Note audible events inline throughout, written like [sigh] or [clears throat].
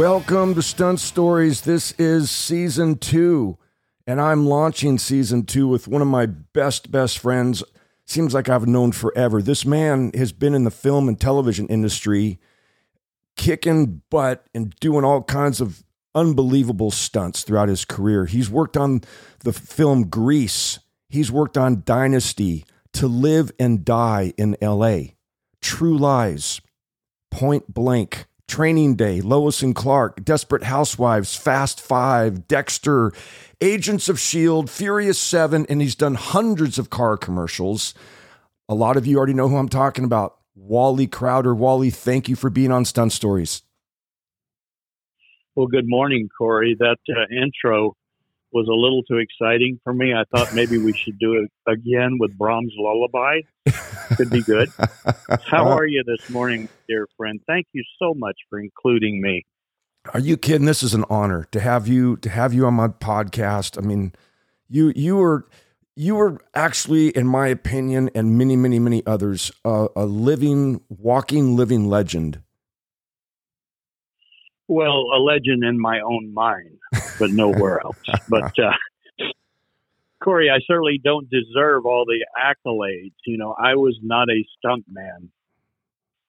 Welcome to Stunt Stories. This is season two, and I'm launching season two with one of my best, best friends. Seems like I've known forever. This man has been in the film and television industry, kicking butt and doing all kinds of unbelievable stunts throughout his career. He's worked on the film Grease, he's worked on Dynasty, To Live and Die in LA, True Lies, Point Blank. Training Day, Lois and Clark, Desperate Housewives, Fast Five, Dexter, Agents of S.H.I.E.L.D., Furious Seven, and he's done hundreds of car commercials. A lot of you already know who I'm talking about. Wally Crowder. Wally, thank you for being on Stunt Stories. Well, good morning, Corey. That uh, intro was a little too exciting for me. I thought maybe we should do it again with Brahms' Lullaby. Could be good. [laughs] How are you this morning, dear friend? Thank you so much for including me. Are you kidding? This is an honor to have you to have you on my podcast. I mean, you you were you were actually, in my opinion, and many many many others, uh, a living, walking, living legend. Well, a legend in my own mind, but nowhere else. [laughs] But uh, Corey, I certainly don't deserve all the accolades. You know, I was not a stunt man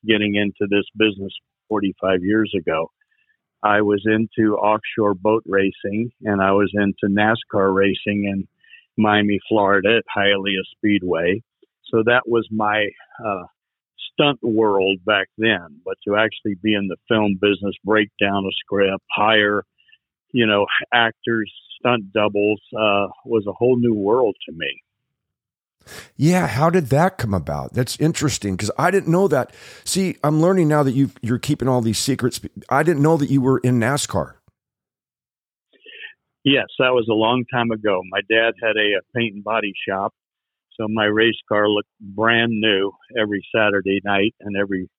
getting into this business 45 years ago. I was into offshore boat racing and I was into NASCAR racing in Miami, Florida at Hialeah Speedway. So that was my uh, stunt world back then. But to actually be in the film business, break down a script, hire, you know, actors, stunt doubles uh, was a whole new world to me. Yeah, how did that come about? That's interesting because I didn't know that. See, I'm learning now that you you're keeping all these secrets. I didn't know that you were in NASCAR. Yes, that was a long time ago. My dad had a, a paint and body shop, so my race car looked brand new every Saturday night and every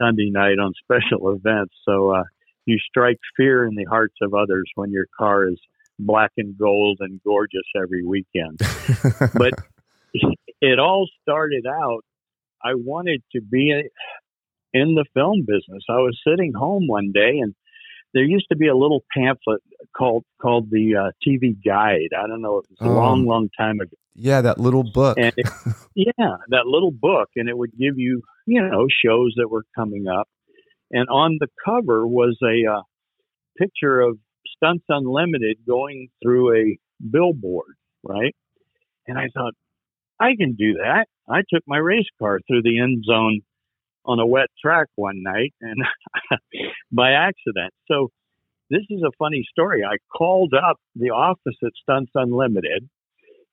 Sunday night on [laughs] special events. So uh, you strike fear in the hearts of others when your car is black and gold and gorgeous every weekend. [laughs] but it all started out, I wanted to be in the film business. I was sitting home one day and there used to be a little pamphlet called called the uh, TV Guide. I don't know, it was a um, long, long time ago. Yeah, that little book. it, [laughs] yeah, that little book, and it would give you, you know, shows that were coming up. And on the cover was a uh, picture of Stunts Unlimited going through a billboard, right? And I thought, I can do that. I took my race car through the end zone on a wet track one night and [laughs] by accident. So this is a funny story. I called up the office at Stunts Unlimited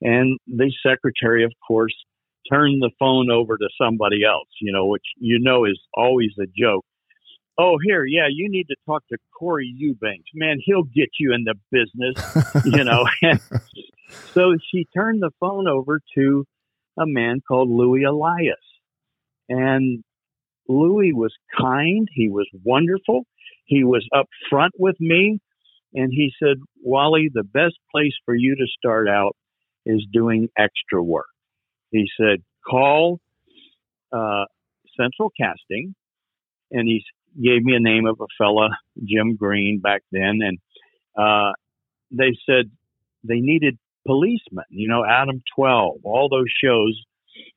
and the secretary, of course, turned the phone over to somebody else, you know, which you know is always a joke. Oh, here, yeah, you need to talk to Corey Eubanks. Man, he'll get you in the business, you know. [laughs] so she turned the phone over to a man called Louis Elias. And Louis was kind. He was wonderful. He was upfront with me. And he said, Wally, the best place for you to start out is doing extra work. He said, call uh, Central Casting. And he gave me a name of a fella, Jim Green, back then. And uh, they said they needed policemen, you know, Adam 12, all those shows.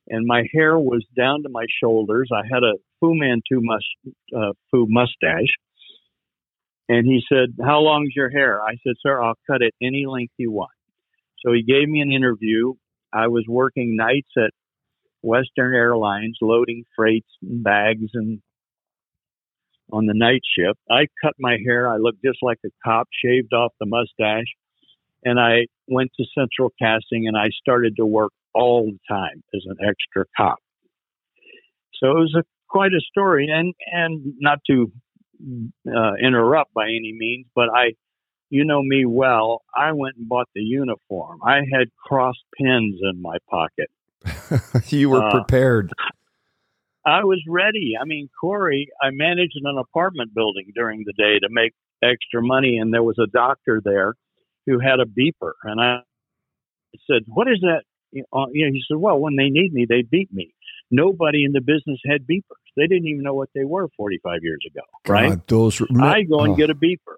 And my hair was down to my shoulders. I had a Fu Manchu must, uh, Fu mustache. And he said, How long's your hair? I said, Sir, I'll cut it any length you want. So he gave me an interview. I was working nights at Western Airlines, loading freights and bags and on the night shift. I cut my hair. I looked just like a cop, shaved off the mustache, and I went to Central Casting and I started to work all the time as an extra cop. So it was a, quite a story, and and not to uh, interrupt by any means, but I, you know me well. I went and bought the uniform. I had cross pins in my pocket. [laughs] you were uh, prepared. I was ready. I mean, Corey, I managed an apartment building during the day to make extra money, and there was a doctor there who had a beeper, and I said, "What is that?" You know, he said, "Well, when they need me, they beat me." nobody in the business had beepers. They didn't even know what they were 45 years ago, right? God, those I go and oh. get a beeper.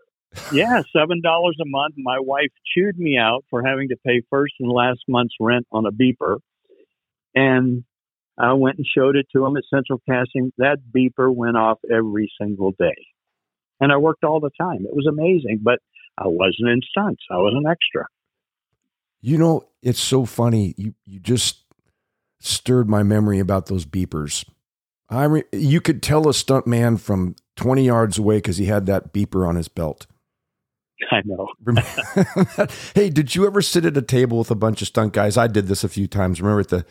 Yeah, seven dollars a month. My wife chewed me out for having to pay first and last month's rent on a beeper, and I went and showed it to him at Central Casting. That beeper went off every single day, and I worked all the time. It was amazing, but I wasn't in stunts. I was an extra. You know, it's so funny. You you just stirred my memory about those beepers. I re- you could tell a stunt man from 20 yards away because he had that beeper on his belt. [laughs] I know. [laughs] hey, did you ever sit at a table with a bunch of stunt guys? I did this a few times. Remember at the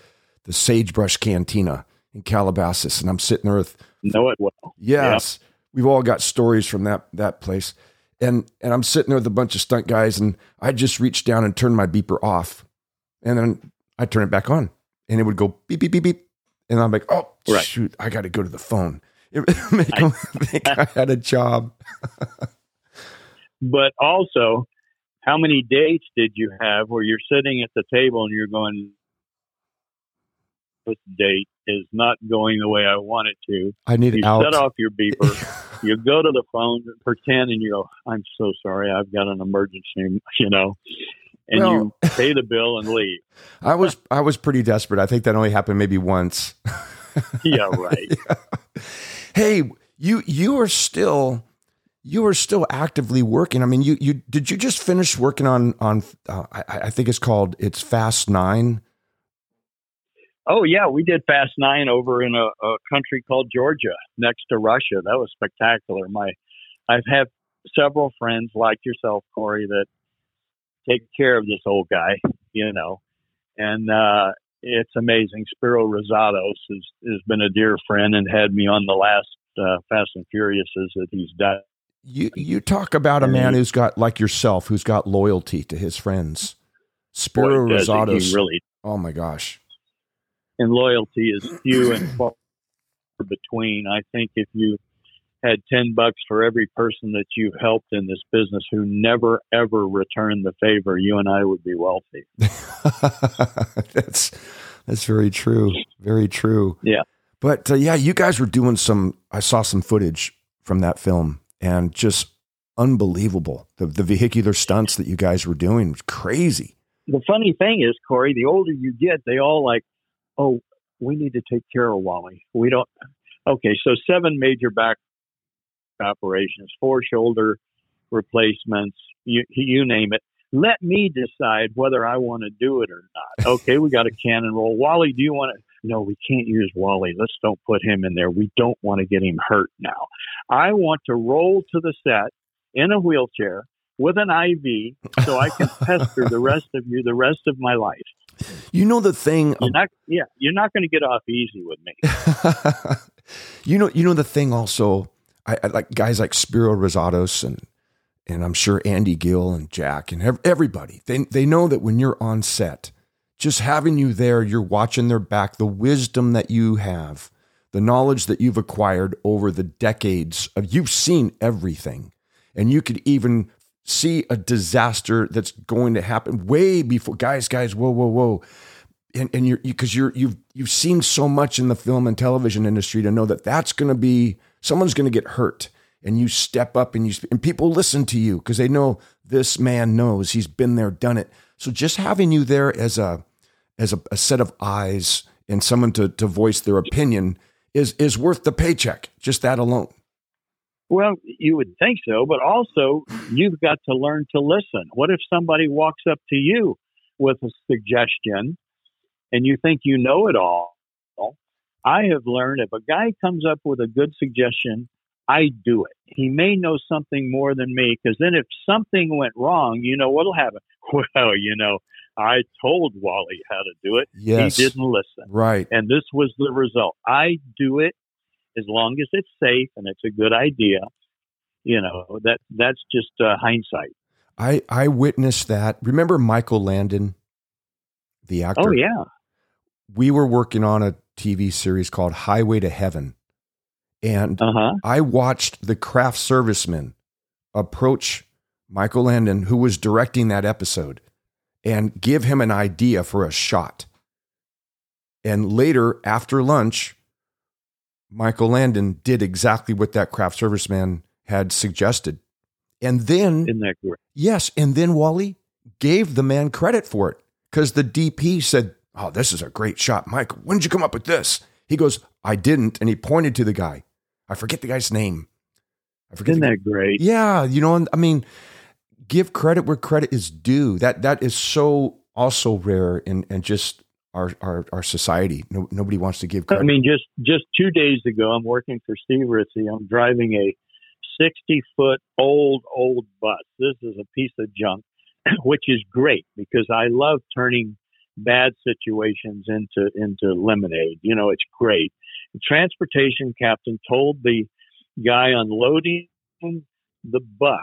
the Sagebrush Cantina in Calabasas, and I'm sitting there with know it well. Yes, yep. we've all got stories from that that place, and and I'm sitting there with a bunch of stunt guys, and I just reached down and turned my beeper off, and then I turn it back on, and it would go beep beep beep beep, and I'm like, oh right. shoot, I got to go to the phone. It [laughs] [laughs] I, think I had a job. [laughs] but also, how many dates did you have where you're sitting at the table and you're going, this date is not going the way I want it to. I need you out. set off your beeper. [laughs] you go to the phone, pretend, and you go, "I'm so sorry, I've got an emergency," [laughs] you know, and well, you [laughs] pay the bill and leave. I was I was pretty desperate. I think that only happened maybe once. yeah, right. yeah. Hey, you you are still you are still actively working. I mean, you you did you just finish working on on uh, I, I think it's called it's Fast Nine Oh yeah, we did Fast Nine over in a, a country called Georgia, next to Russia. That was spectacular. My, I've had several friends like yourself, Corey, that take care of this old guy, you know, and uh, it's amazing. Spiro Razatos has, has been a dear friend and had me on the last uh, Fast and Furiouses that he's done. You you talk about a man who's got like yourself, who's got loyalty to his friends. Spiro Razatos. Really. Oh my gosh and loyalty is few and [clears throat] far between. I think if you had 10 bucks for every person that you've helped in this business who never ever returned the favor, you and I would be wealthy. [laughs] that's that's very true. Very true. Yeah. But uh, yeah, you guys were doing some I saw some footage from that film and just unbelievable. The the vehicular stunts that you guys were doing was crazy. The funny thing is, Corey, the older you get, they all like oh, we need to take care of Wally. We don't. Okay, so seven major back operations, four shoulder replacements, you, you name it. Let me decide whether I want to do it or not. [laughs] Okay, we got a cannon roll. Wally, do you want to? No, we can't use Wally. Let's don't put him in there. We don't want to get him hurt now. I want to roll to the set in a wheelchair with an IV so I can pester the rest of you the rest of my life. You know the thing. You're not, yeah, you're not going to get off easy with me. [laughs] you know, you know the thing. Also, I, I, like guys like Spiro Razatos and and I'm sure Andy Gill and Jack and everybody. They they know that when you're on set, just having you there, you're watching their back. The wisdom that you have, the knowledge that you've acquired over the decades of you've seen everything, and you could even see a disaster that's going to happen way before guys guys whoa whoa whoa. And, and you're because you, are you've you've seen so much in the film and television industry to know that that's going to be someone's going to get hurt. And you step up and you and people listen to you because they know this man knows he's been there done it. So just having you there as a as a, a set of eyes and someone to to voice their opinion is is worth the paycheck just that alone well, you would think so, but also you've got to learn to listen. What if somebody walks up to you with a suggestion and you think you know it all? I have learned if a guy comes up with a good suggestion, I do it. He may know something more than me because then if something went wrong, you know what'll happen? [laughs] Well, you know, I told Wally how to do it. Yes. He didn't listen. Right. And this was the result. I do it as long as it's safe and it's a good idea, you know, that that's just uh, hindsight. I I witnessed that. Remember Michael Landon, the actor? Oh yeah. We were working on a TV series called Highway to Heaven, and uh-huh. I watched the craft serviceman approach Michael Landon, who was directing that episode, and give him an idea for a shot. And later, after lunch, Michael Landon did exactly what that craft serviceman had suggested. And then, Isn't that great? yes, and then Wally gave the man credit for it because the DP said, Oh, this is a great shot. Mike, when did you come up with this? He goes, I didn't. And he pointed to the guy. I forget the guy's name. I forget. Isn't that great? yeah, you know, I mean, give credit where credit is due. That that is so also rare and, and just our our our society. No, nobody wants to give I mean, just just two days ago, I'm working for Steve Ritchie. I'm driving a 60 foot old old bus. This is a piece of junk, [clears throat] which is great because I love turning bad situations into into lemonade. You know, it's great. The transportation captain told the guy unloading the bus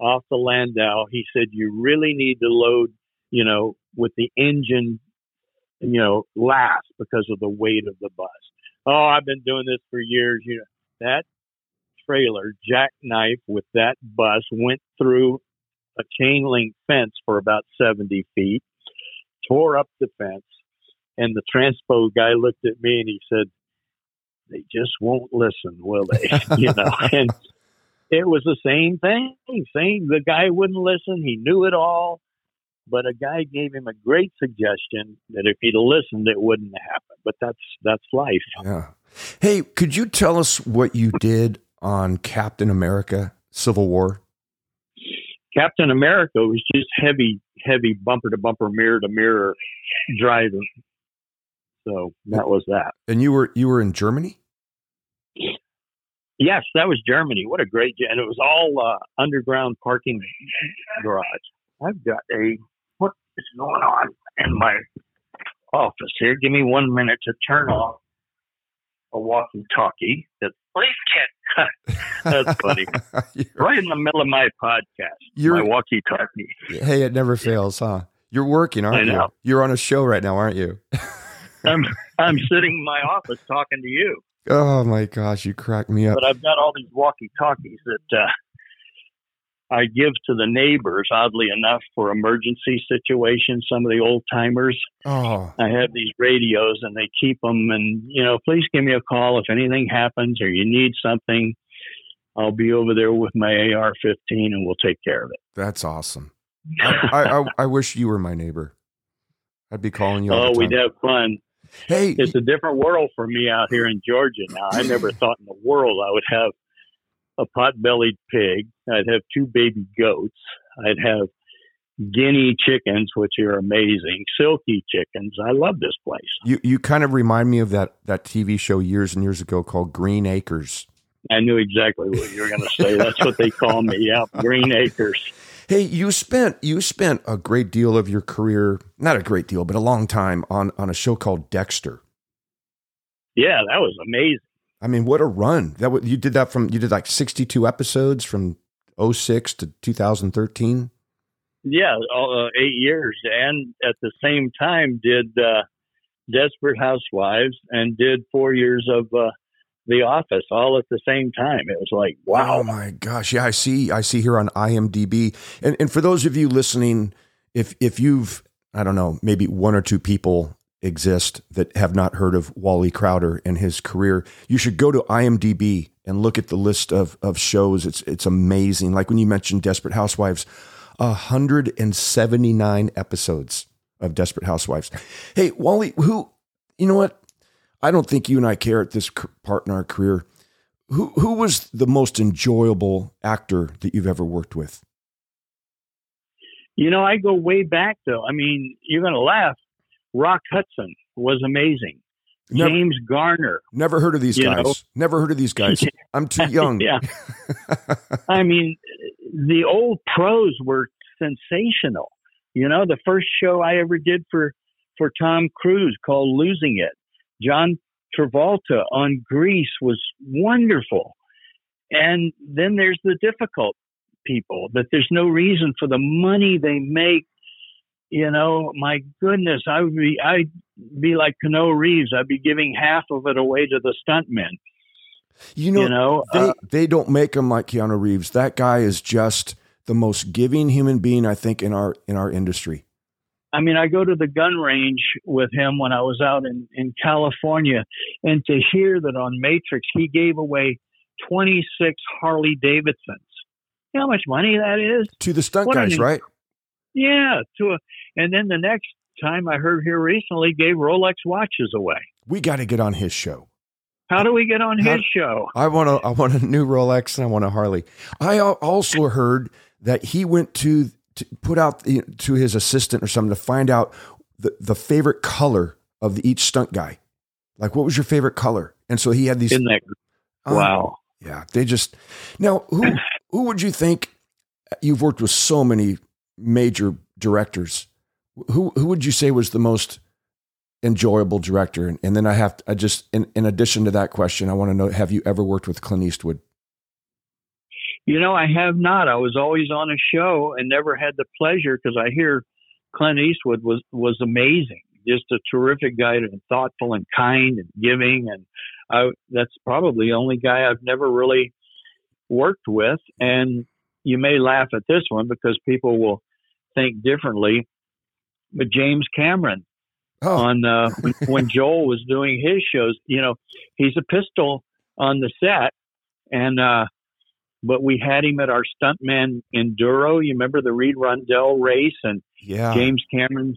off the Landau, he said, "You really need to load, you know, with the engine, you know, last because of the weight of the bus." Oh, I've been doing this for years. You know, that trailer jackknife with that bus went through a chain link fence for about 70 feet, tore up the fence, and the transpo guy looked at me and he said, "They just won't listen, will they?" [laughs] you know, and it was the same thing. Same, the guy wouldn't listen. He knew it all, but a guy gave him a great suggestion that if he'd listened, it wouldn't happen. But that's that's life. yeah. Hey, could you tell us what you did on Captain America: Civil War? Captain America was just heavy, heavy bumper to bumper, mirror to mirror driving. So that was that. And you were you were in Germany. Yes, that was Germany. What a great, and it was all uh, underground parking garage. I've got a is going on in my office here? Give me one minute to turn off a walkie-talkie. That please can't. [laughs] That's funny. [laughs] Right in the middle of my podcast, You're- my walkie-talkie. hey, it never fails, huh? You're working, aren't I you? know. You're on a show right now, aren't you? [laughs] I'm I'm sitting in my office talking to you. Oh my gosh, you crack me up. but I've got all these walkie talkies that uh, I give to the neighbors, oddly enough, for emergency situations. Some of the old timers, Oh, I have these radios and they keep them. And, you know, please give me a call if anything happens or you need something. I'll be over there with my AR 15 and we'll take care of it. that's awesome. I, I, I, [laughs] wish you were my neighbor. I'd be calling you all oh, we'd have fun. Hey, It's a different world for me out here in Georgia now. I never [laughs] thought in the world I would have a pot-bellied pig. I'd have two baby goats. I'd have guinea chickens, which are amazing. Silky chickens. I love this place. you, you kind of remind me of that, that TV show years and years ago called Green Acres. I knew exactly what you were going to say. That's what they call me. Yeah, Green Acres. Hey, you spent you spent a great deal of your career, not a great deal, but a long time on on a show called Dexter. Yeah, that was amazing. I mean, what a run! That you did that from you did like 62 episodes from 06 to 2013. Yeah, all, uh, eight years, and at the same time did uh, Desperate Housewives and did four years of uh, The Office, all at the same time. It was like, wow. Oh my gosh. Yeah, I see I see here on IMDb. And and for those of you listening, if if you've I don't know, maybe one or two people exist that have not heard of Wally Crowder and his career, you should go to IMDb and look at the list of of shows. It's it's amazing. Like when you mentioned Desperate Housewives, 179 episodes of Desperate Housewives. Hey, Wally, who you know what? I don't think you and I care at this part in our career. Who who was the most enjoyable actor that you've ever worked with? You know, I go way back though. I mean, you're going to laugh. Rock Hudson was amazing. Never, James Garner. never heard of these guys. know? Never heard of these guys. [laughs] I'm too young. [laughs] Yeah. [laughs] I mean, the old pros were sensational. You know, the first show I ever did for for Tom Cruise called Losing It. John Travolta on Grease was wonderful. And then there's the difficult people that there's no reason for the money they make. You know, my goodness, I would be I'd be like Keanu Reeves. I'd be giving half of it away to the stuntmen. You know, you know, they uh, they don't make him like Keanu Reeves. That guy is just the most giving human being I think in our in our industry. I mean, I go to the gun range with him when I was out in, in California, and to hear that on Matrix he gave away 26 Harley Davidsons. You know how much money that is? To the stunt what guys, right? Yeah. To a, and then the next time I heard here recently gave Rolex watches away. We got to get on his show. How do we get on How, his show? I want a I want a new Rolex and I want a Harley. I also heard that he went to, to put out the, to his assistant or something to find out the, the favorite color of the, each stunt guy. Like, what was your favorite color? And so he had these. In that, oh, wow. Yeah, they just now who [coughs] who would you think? Uh, you've worked with so many major directors. Who who would you say was the most enjoyable director? And, and then I have to, I just in, in addition to that question, I want to know: Have you ever worked with Clint Eastwood? You know, I have not. I was always on a show and never had the pleasure because I hear Clint Eastwood was was amazing, just a terrific guy and thoughtful and kind and giving, and I, that's probably the only guy I've never really worked with. And you may laugh at this one because people will think differently, but James Cameron oh. on uh, [laughs] when, when Joel was doing his shows, you know, he's a pistol on the set, and uh, but we had him at our stuntman enduro. You remember the Reid Rondell race and yeah. James Cameron.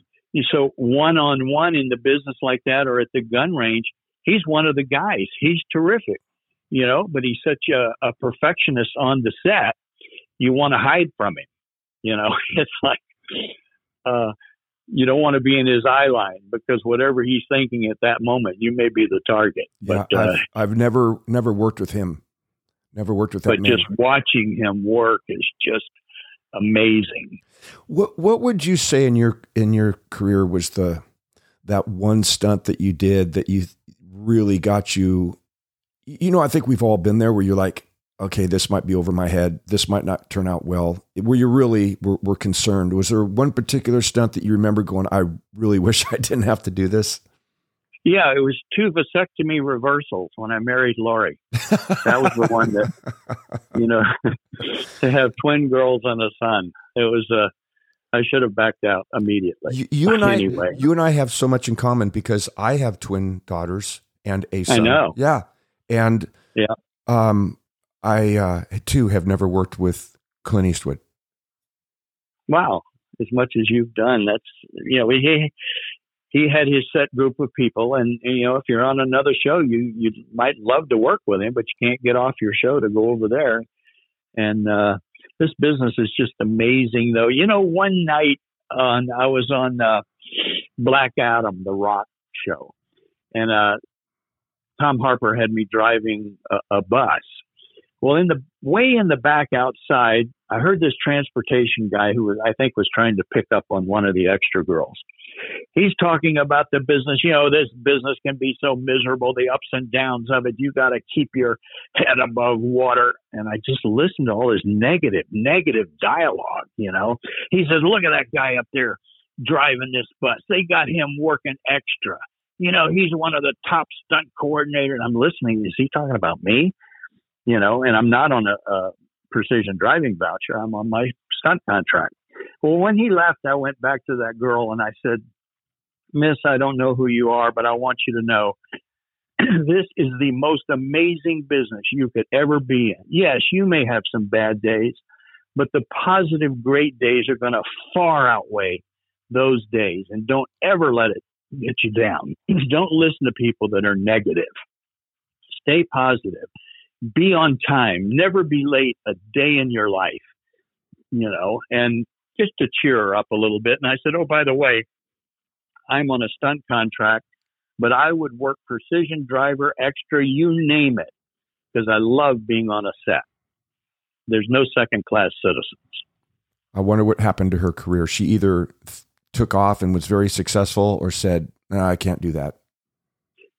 So one on one in the business like that, or at the gun range, he's one of the guys. He's terrific, you know. But he's such a, a perfectionist on the set. You want to hide from him, you know. [laughs] It's like uh, you don't want to be in his eye line because whatever he's thinking at that moment, you may be the target. Yeah, but uh, I've, I've never never worked with him. Never worked with that but man. just watching him work is just amazing. What what would you say in your in your career was the that one stunt that you did that you really got you you know, I think we've all been there where you're like, okay, this might be over my head. This might not turn out well. Where you really were, were concerned. Was there one particular stunt that you remember going, I really [laughs] wish I didn't have to do this? Yeah, it was two vasectomy reversals when I married Lori. That was the one that, you know, [laughs] to have twin girls and a son. It was a. Uh, I should have backed out immediately. You, you and anyway. I, you and I have so much in common because I have twin daughters and a son. I know. Yeah, and yeah, um, I uh, too have never worked with Clint Eastwood. Wow, as much as you've done, that's you know he he had his set group of people, and, and, you know if you're on another show, you you might love to work with him, but you can't get off your show to go over there. And uh, this business is just amazing, though. You know, one night on I was on uh, Black Adam, the Rock show, and uh, Tom Harper had me driving a, a bus. Well, in the way in the back outside, I heard this transportation guy who was, I think was trying to pick up on one of the extra girls he's talking about the business. You know, this business can be so miserable, the ups and downs of it. You got to keep your head above water. And I just listened to all this negative, negative dialogue. You know, he says, look at that guy up there driving this bus. They got him working extra. You know, he's one of the top stunt coordinators. I'm listening. Is he talking about me? You know, and I'm not on a, a precision driving voucher. I'm on my stunt contract. Well, when he left, I went back to that girl and I said, Miss, I don't know who you are, but I want you to know [clears throat] this is the most amazing business you could ever be in. Yes, you may have some bad days, but the positive, great days are going to far outweigh those days. And don't ever let it get you down. [clears throat] don't listen to people that are negative. Stay positive. Be on time. Never be late a day in your life. You know, and just to cheer her up a little bit. And I said, Oh, by the way, I'm on a stunt contract, but I would work precision driver, extra, you name it, because I love being on a set. There's no second class citizens. I wonder what happened to her career. She either took off and was very successful or said, no, I can't do that.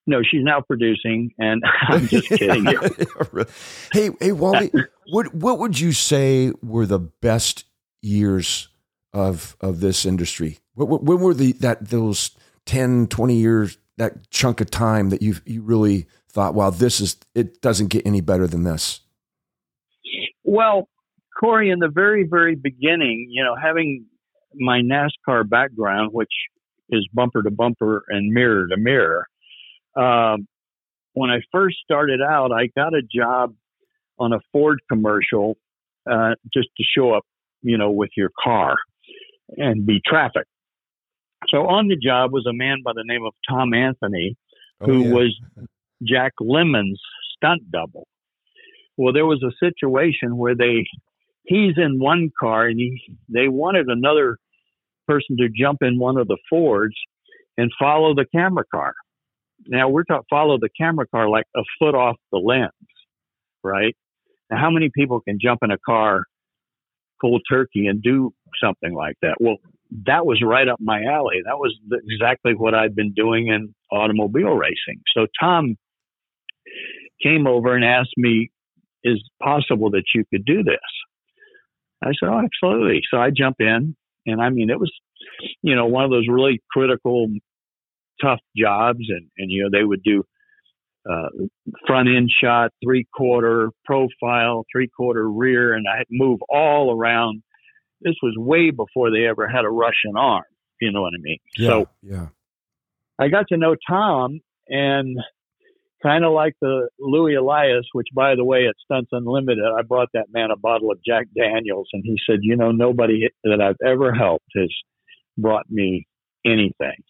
No, she's now producing, and [laughs] I'm just [laughs] kidding you. [laughs] hey, hey, Wally, what what would you say were the best years of of this industry? When were the that those 10, 20 years, that chunk of time that you you really thought, wow, this is it doesn't get any better than this? Well, Corey, in the very, very beginning, you know, having my NASCAR background, which is bumper to bumper and mirror to mirror, um, when I first started out, I got a job on a Ford commercial uh, just to show up, you know, with your car and be traffic. So on the job was a man by the name of Tom Anthony, Oh, who yeah. was [laughs] Jack Lemmon's stunt double. Well, there was a situation where they he's in one car and he they wanted another person to jump in one of the Fords and follow the camera car. Now we're talking follow the camera car like a foot off the lens, right? Now how many people can jump in a car cold turkey and do something like that? Well, that was right up my alley. That was exactly what I'd been doing in automobile racing. So Tom came over and asked me, "Is possible that you could do this?" I said, "Oh, absolutely." So I jump in, and I mean, it was, you know, one of those really critical, tough jobs, and and you know they would do uh, front end shot, three quarter profile, three quarter rear, and I had move all around. This was way before they ever had a Russian arm. You know what I mean? yeah, So yeah. I got to know Tom and kind of like the Louis Elias, which by the way, at Stunts Unlimited, I brought that man a bottle of Jack Daniels and he said, you know, nobody that I've ever helped has brought me anything.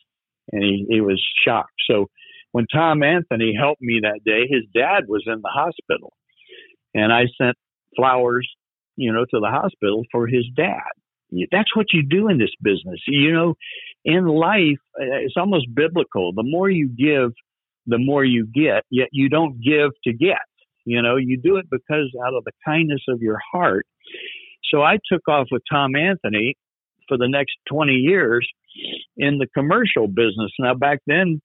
And he, he was shocked. So when Tom Anthony helped me that day, his dad was in the hospital and I sent flowers, you know, to the hospital for his dad. That's what you do in this business. You know, in life, uh, it's almost biblical. The more you give, the more you get, yet you don't give to get. You know, you do it because out of the kindness of your heart. So I took off with Tom Anthony for the next 20 years in the commercial business. Now, back then,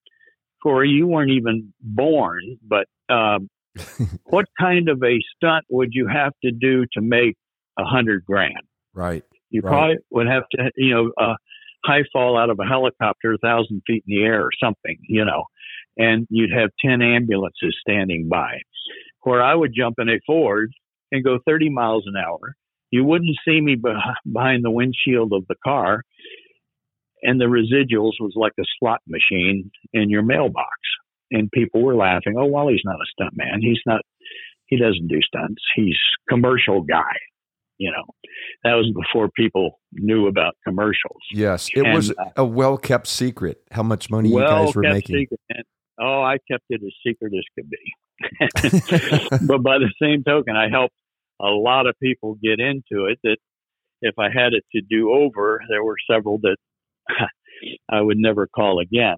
Corey, you weren't even born, but um, [laughs] what kind of a stunt would you have to do to make a hundred grand? Right. You Right. probably would have to, you know, uh, high fall out of a helicopter a thousand feet in the air or something, you know, and you'd have 10 ambulances standing by. Where I would jump in a Ford and go 30 miles an hour. You wouldn't see me beh- behind the windshield of the car, and the residuals was like a slot machine in your mailbox. And people were laughing, oh, well, he's not a stunt man. He's not, he doesn't do stunts. He's commercial guy you know that was before people knew about commercials Yes, it was uh, a well kept secret how much money you guys were making. secret and, oh i kept it as secret as could be [laughs] but by the same token i helped a lot of people get into it that if i had it to do over there were several that i would never call again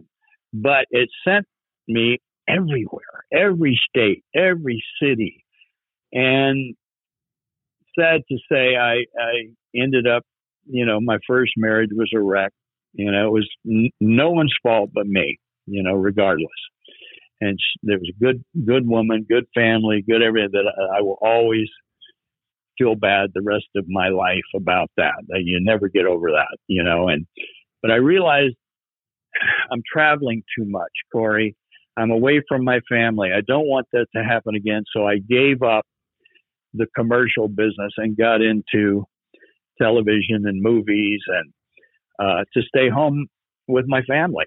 but it sent me everywhere every state every city and sad to say, I, I ended up, you know, my first marriage was a wreck. You know, it was n- no one's fault but me, you know, regardless. And there was a good, good woman, good family, good everything that I, I will always feel bad the rest of my life about that. That you never get over that, you know. And but I realized I'm traveling too much, Corey. I'm away from my family. I don't want that to happen again. So I gave up the commercial business and got into television and movies and uh, to stay home with my family.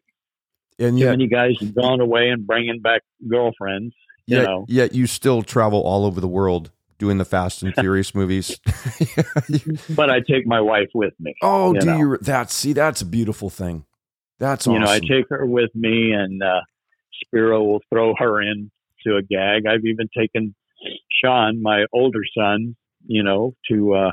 and Too many guys have gone away and bringing back girlfriends. You yet, know, yet you still travel all over the world doing the Fast and [laughs] Furious movies. [laughs] but I take my wife with me. oh, You do know. you? That see, that's a beautiful thing. That's You awesome. know, I take her with me, and uh, Spiro will throw her in to a gag. I've even taken Sean, my older son, you know, to uh,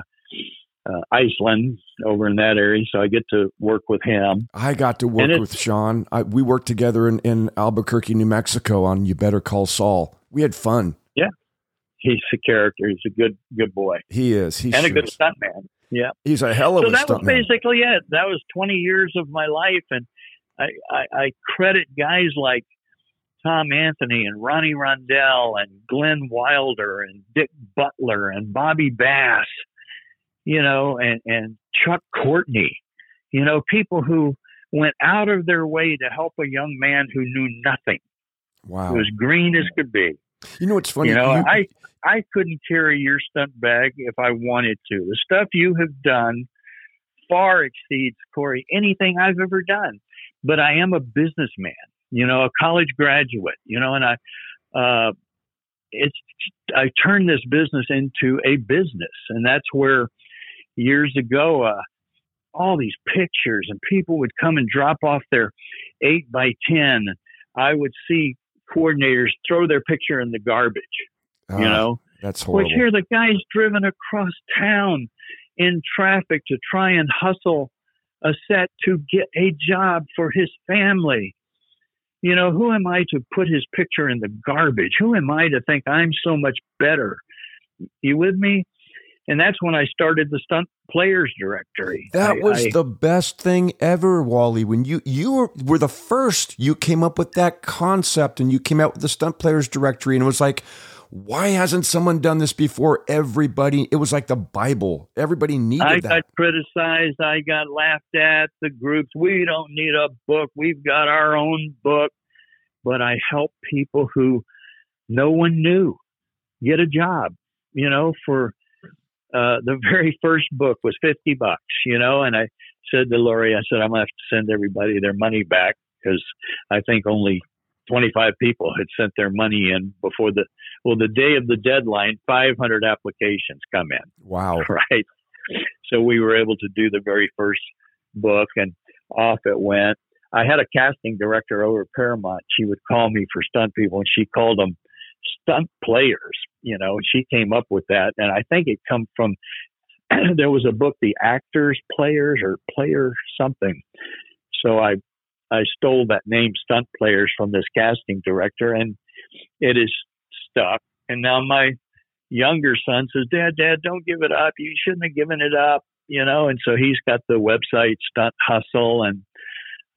uh, Iceland over in that area, so I get to work with him. I got to work with Sean. I, we worked together in, in Albuquerque, New Mexico on You Better Call Saul. We had fun. He's a character. He's a good good boy He is. He and a good stuntman. Yeah. He's a hell of so a that was basically it. That was 20 years of my life, and I, I, I credit guys like Tom Anthony and Ronnie Rondell and Glenn Wilder and Dick Butler and Bobby Bass, you know, and and Chuck Courtney, you know, people who went out of their way to help a young man who knew nothing. Wow. It was green as could be. You know what's funny? You know, You- I I couldn't carry your stunt bag if I wanted to. The stuff you have done far exceeds Corey anything I've ever done. But I am a businessman, you know, a college graduate, you know, and I, uh, it's I turned this business into a business, and that's where years ago, uh, all these pictures and people would come and drop off their eight by ten. I would see coordinators throw their picture in the garbage. you ah, know, that's horrible. Which here the guy's driven across town in traffic to try and hustle a set to get a job for his family. You know, who am I to put his picture in the garbage? Who am I to think I'm so much better? You with me? And that's when I started the stunt players directory. That I, was I, the best thing ever, Wally. When you you were, were the first, you came up with that concept and you came out with the stunt players directory, and it was like, why hasn't someone done this before? Everybody, it was like the Bible. Everybody needed I that. got criticized. I got laughed at. The groups, we don't need a book. We've got our own book. But I help people who no one knew get a job. You know, for uh, the very first book was fifty bucks. You know, and I said to Lori, I said I'm gonna have to send everybody their money back because I think only 25 people had sent their money in before the well the day of the deadline 500 applications come in. Wow. [laughs] Right. So we were able to do the very first book and off it went. I had a casting director over at paramount. She would call me for stunt people and she called them stunt players you know she came up with that and i think it come from [clears throat] there was a book the actors players or player something so i I stole that name stunt players from this casting director and it is stuck. And now my younger son says, Dad, Dad, don't give it up. You shouldn't have given it up, you know. And so he's got the website Stunt Hustle and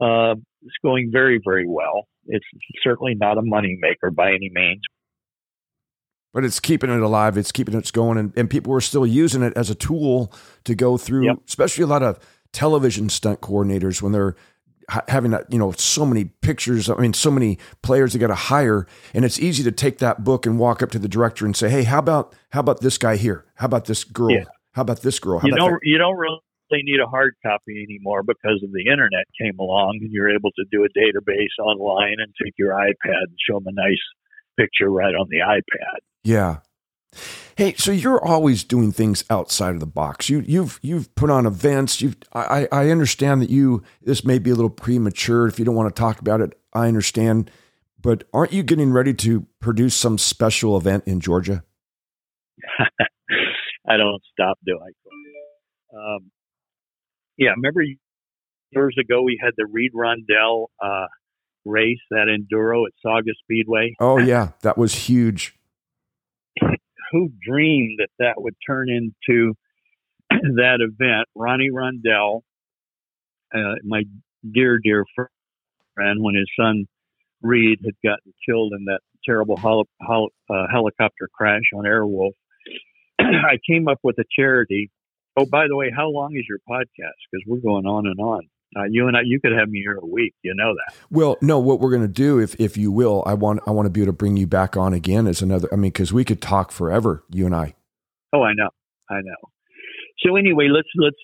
uh, it's going very, very well. It's certainly not a money maker by any means. But it's keeping it alive. It's keeping it going, and, and people are still using it as a tool to go through, yep. especially a lot of television stunt coordinators when they're having that, you know, so many pictures. I mean, so many players they got to hire, and it's easy to take that book and walk up to the director and say, "Hey, how about how about this guy here? How about this girl? Yeah. How about this girl?" How you don't you don't really need a hard copy anymore because of the internet came along, and you're able to do a database online and take your iPad and show them a nice picture right on the iPad. Yeah, Hey, so you're always doing things outside of the box. You you've you've put on events. You I I understand that you this may be a little premature if you don't want to talk about it. I understand, but aren't you getting ready to produce some special event in Georgia? [laughs] I don't stop doing. Um, yeah, remember years ago we had the Reid Rondell uh, race that enduro at Saugus Speedway. Oh yeah, that was huge [laughs] who dreamed that that would turn into [clears throat] that event? Ronnie Rondell, uh, my dear, dear friend, when his son Reid had gotten killed in that terrible hol- hol- uh, helicopter crash on Airwolf, [clears throat] I came up with a charity. Oh, by the way, how long is your podcast? Because we're going on and on. Uh, you and I, you could have me here a week. You know that. Well, no. What we're going to do, if if you will, I want I want to be able to bring you back on again as another. I mean, because we could talk forever, you and I. Oh, I know, I know. So anyway, let's let's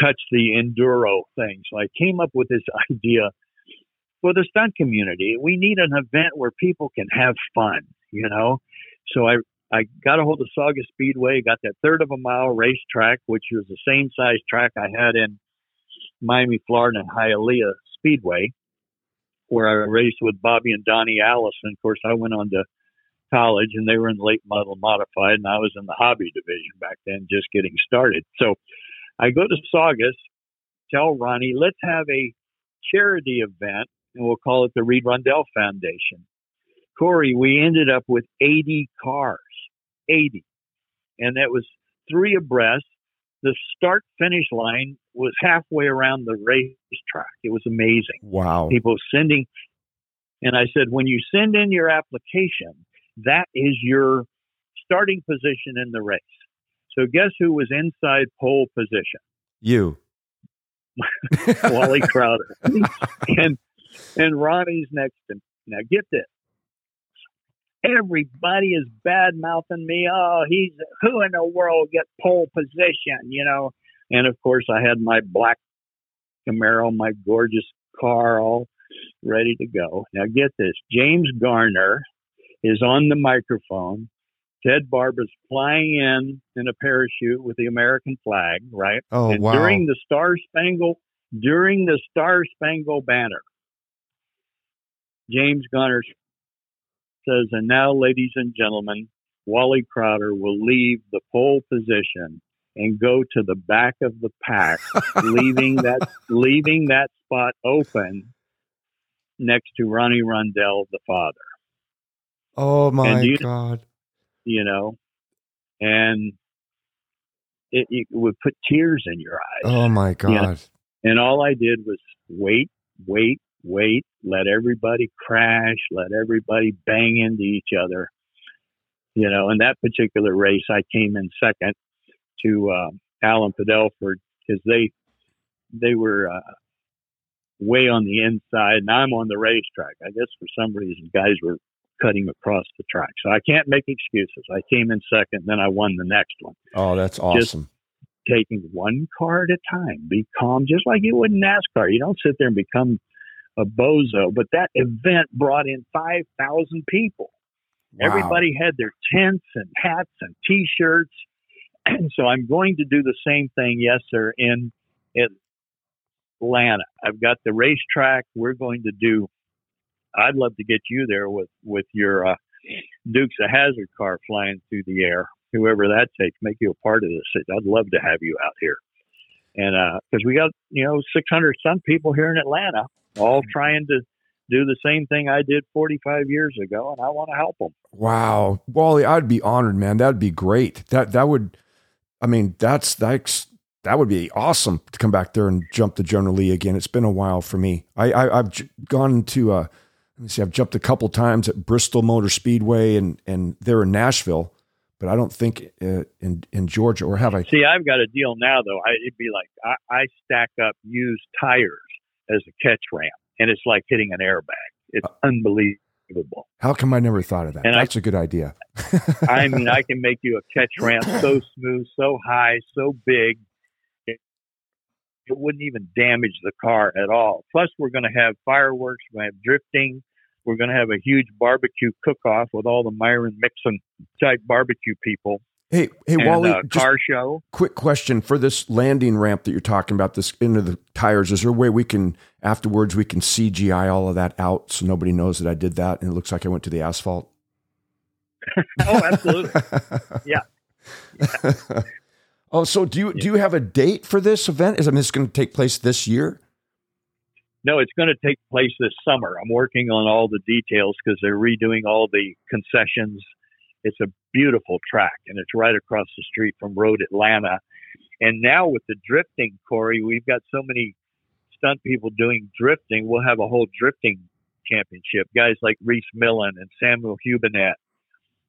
touch the enduro thing. So I came up with this [laughs] idea for the stunt community. We need an event where people can have fun. You know, so I I got a hold of Saugus Speedway, got that third of a mile racetrack, which was the same size track I had in Miami, Florida, and Hialeah Speedway, where I raced with Bobby and Donnie Allison. Of course, I went on to college, and they were in late model modified, and I was in the hobby division back then, just getting started. So I go to Saugus, tell Ronnie, let's have a charity event, and we'll call it the Reid Rondell Foundation. Corey, we ended up with 80 cars, 80. And that was three abreast the start finish line was halfway around the racetrack. It was amazing. Wow. People sending, and I said, when you send in your application, that is your starting position in the race. So guess who was inside pole position? You. [laughs] Wally [laughs] Crowder. and and Ronnie's next to me. Now get this everybody is bad mouthing me. Oh, he's who in the world get pole position? You know, And of course, I had my black Camaro, my gorgeous car, all ready to go. Now, get this James Garner is on the microphone. Ted Barber's flying in in a parachute with the American flag, right? Oh, and wow. during the Star Spangled during the Star Spangled Banner, James Garner says, "And now, ladies and gentlemen, Wally Crowder will leave the pole position and go to the back of the pack, [laughs] leaving that leaving that spot open next to Ronnie Rondell, the father. Oh my you- god. You know, and it, it would put tears in your eyes. Oh my god. And all I did was wait, wait, wait, let everybody crash, let everybody bang into each other. You know, in that particular race, I came in second to uh, Alan Fidelford because they they were uh, way on the inside, and I'm on the racetrack. I guess for some reason, guys were cutting across the track, so I can't make excuses. I came in second, then I won the next one Oh, that's awesome. taking one car at a time. Be calm, just like you would in NASCAR. You don't sit there and become a bozo. But that event brought in 5,000 people. Wow. Everybody had their tents and hats and T-shirts. [clears throat] And so I'm going to do the same thing, yes, sir, in Atlanta. I've got the racetrack. We're going to do. I'd love to get you there with with your uh, Dukes of Hazzard car flying through the air. Whoever that takes, make you a part of this. I'd love to have you out here, and because we got you know 600 some people here in Atlanta, all trying to do the same thing I did 45 years ago, and I want to help them. Wow, Wally, I'd be honored, man. That'd be great. That that would, I mean, that's that's that would be awesome to come back there and jump the General Lee again. It's been a while for me. I, I I've j- gone to uh, let me see, I've jumped a couple times at Bristol Motor Speedway and and there in Nashville, but I don't think uh, in in Georgia or have I? See, I've got a deal now, though. I, it'd be like I, I stack up used tires as a catch ramp, and it's like hitting an airbag. It's uh, unbelievable. How come I never thought of that? And That's a good idea. [laughs] I mean, I [laughs] can make you a catch ramp so smooth, so high, so big. It, it wouldn't even damage the car at all. Plus, we're going to have fireworks. We're going to have drifting. We're going to have a huge barbecue cook-off with all the Myron Mixon type barbecue people Hey, hey, and Wally, uh, just car show. quick question for this landing ramp that you're talking about, this into the tires. Is there a way we can afterwards we can CGI all of that out so nobody knows that I did that and it looks like I went to the asphalt? [laughs] Oh, absolutely. [laughs] Yeah. oh, so do you do you have a date for this event? Is I mean, this going to take place this year? No, it's going to take place this summer. I'm working on all the details because they're redoing all the concessions. It's a beautiful track, and it's right across the street from Road Atlanta. And now with the drifting, Corey, we've got so many stunt people doing drifting. We'll have a whole drifting championship. Guys like Rhys Millen and Samuel Hubinette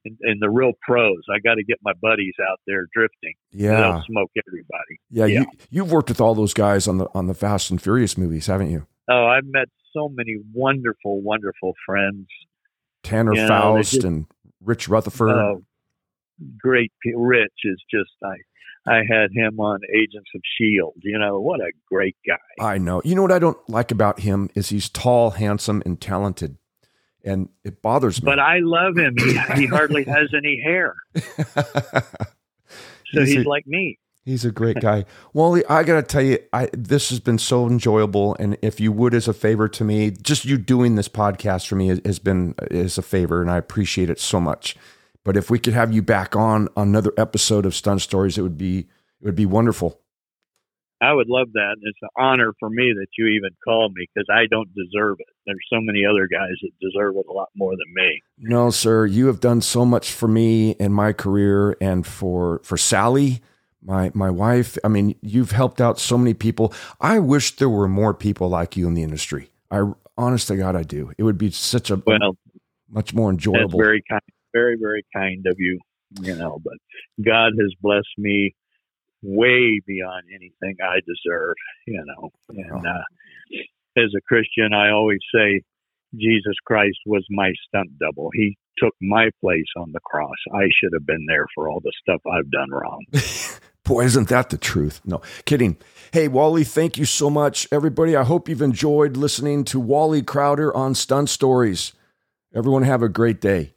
and, and the real pros. I got to get my buddies out there drifting. Yeah, They'll smoke everybody. yeah. yeah. You you've worked with all those guys on the on the Fast and Furious movies, haven't you? Oh, I've met so many wonderful, wonderful friends. Tanner they Foust just- and Rich Rutherford. Oh, great. Rich is just I. I had him on Agents of Shield. You know what a great guy. I know. You know what I don't like about him is he's tall, handsome, and talented, and it bothers me. But I love him. He, he hardly has any hair, [laughs] so He's he's, a- like me. He's a great guy. Wally, I got to tell you, I, this has been so enjoyable. And if you would, as a favor to me, just you doing this podcast for me has, has been is a favor, and I appreciate it so much. But if we could have you back on another episode of Stunt Stories, it would be it would be wonderful. I would love that. It's an honor for me that you even called me because I don't deserve it. There's so many other guys that deserve it a lot more than me. No, sir, you have done so much for me and my career, and for for Sally, my my wife. I mean, you've helped out so many people. I wish there were more people like you in the industry. I honest to God, I do. It would be such a Well, much more That's enjoyable. very kind, very, very kind of you, you know, but God has blessed me way beyond anything I deserve, you know. And uh, as a Christian, I always say Jesus Christ was my stunt double. He took my place on the cross. I should have been there for all the stuff I've done wrong. [laughs] Boy, isn't that the truth? No, kidding. Hey, Wally, thank you so much. Everybody, I hope you've enjoyed listening to Wally Crowder on Stunt Stories. Everyone, have a great day.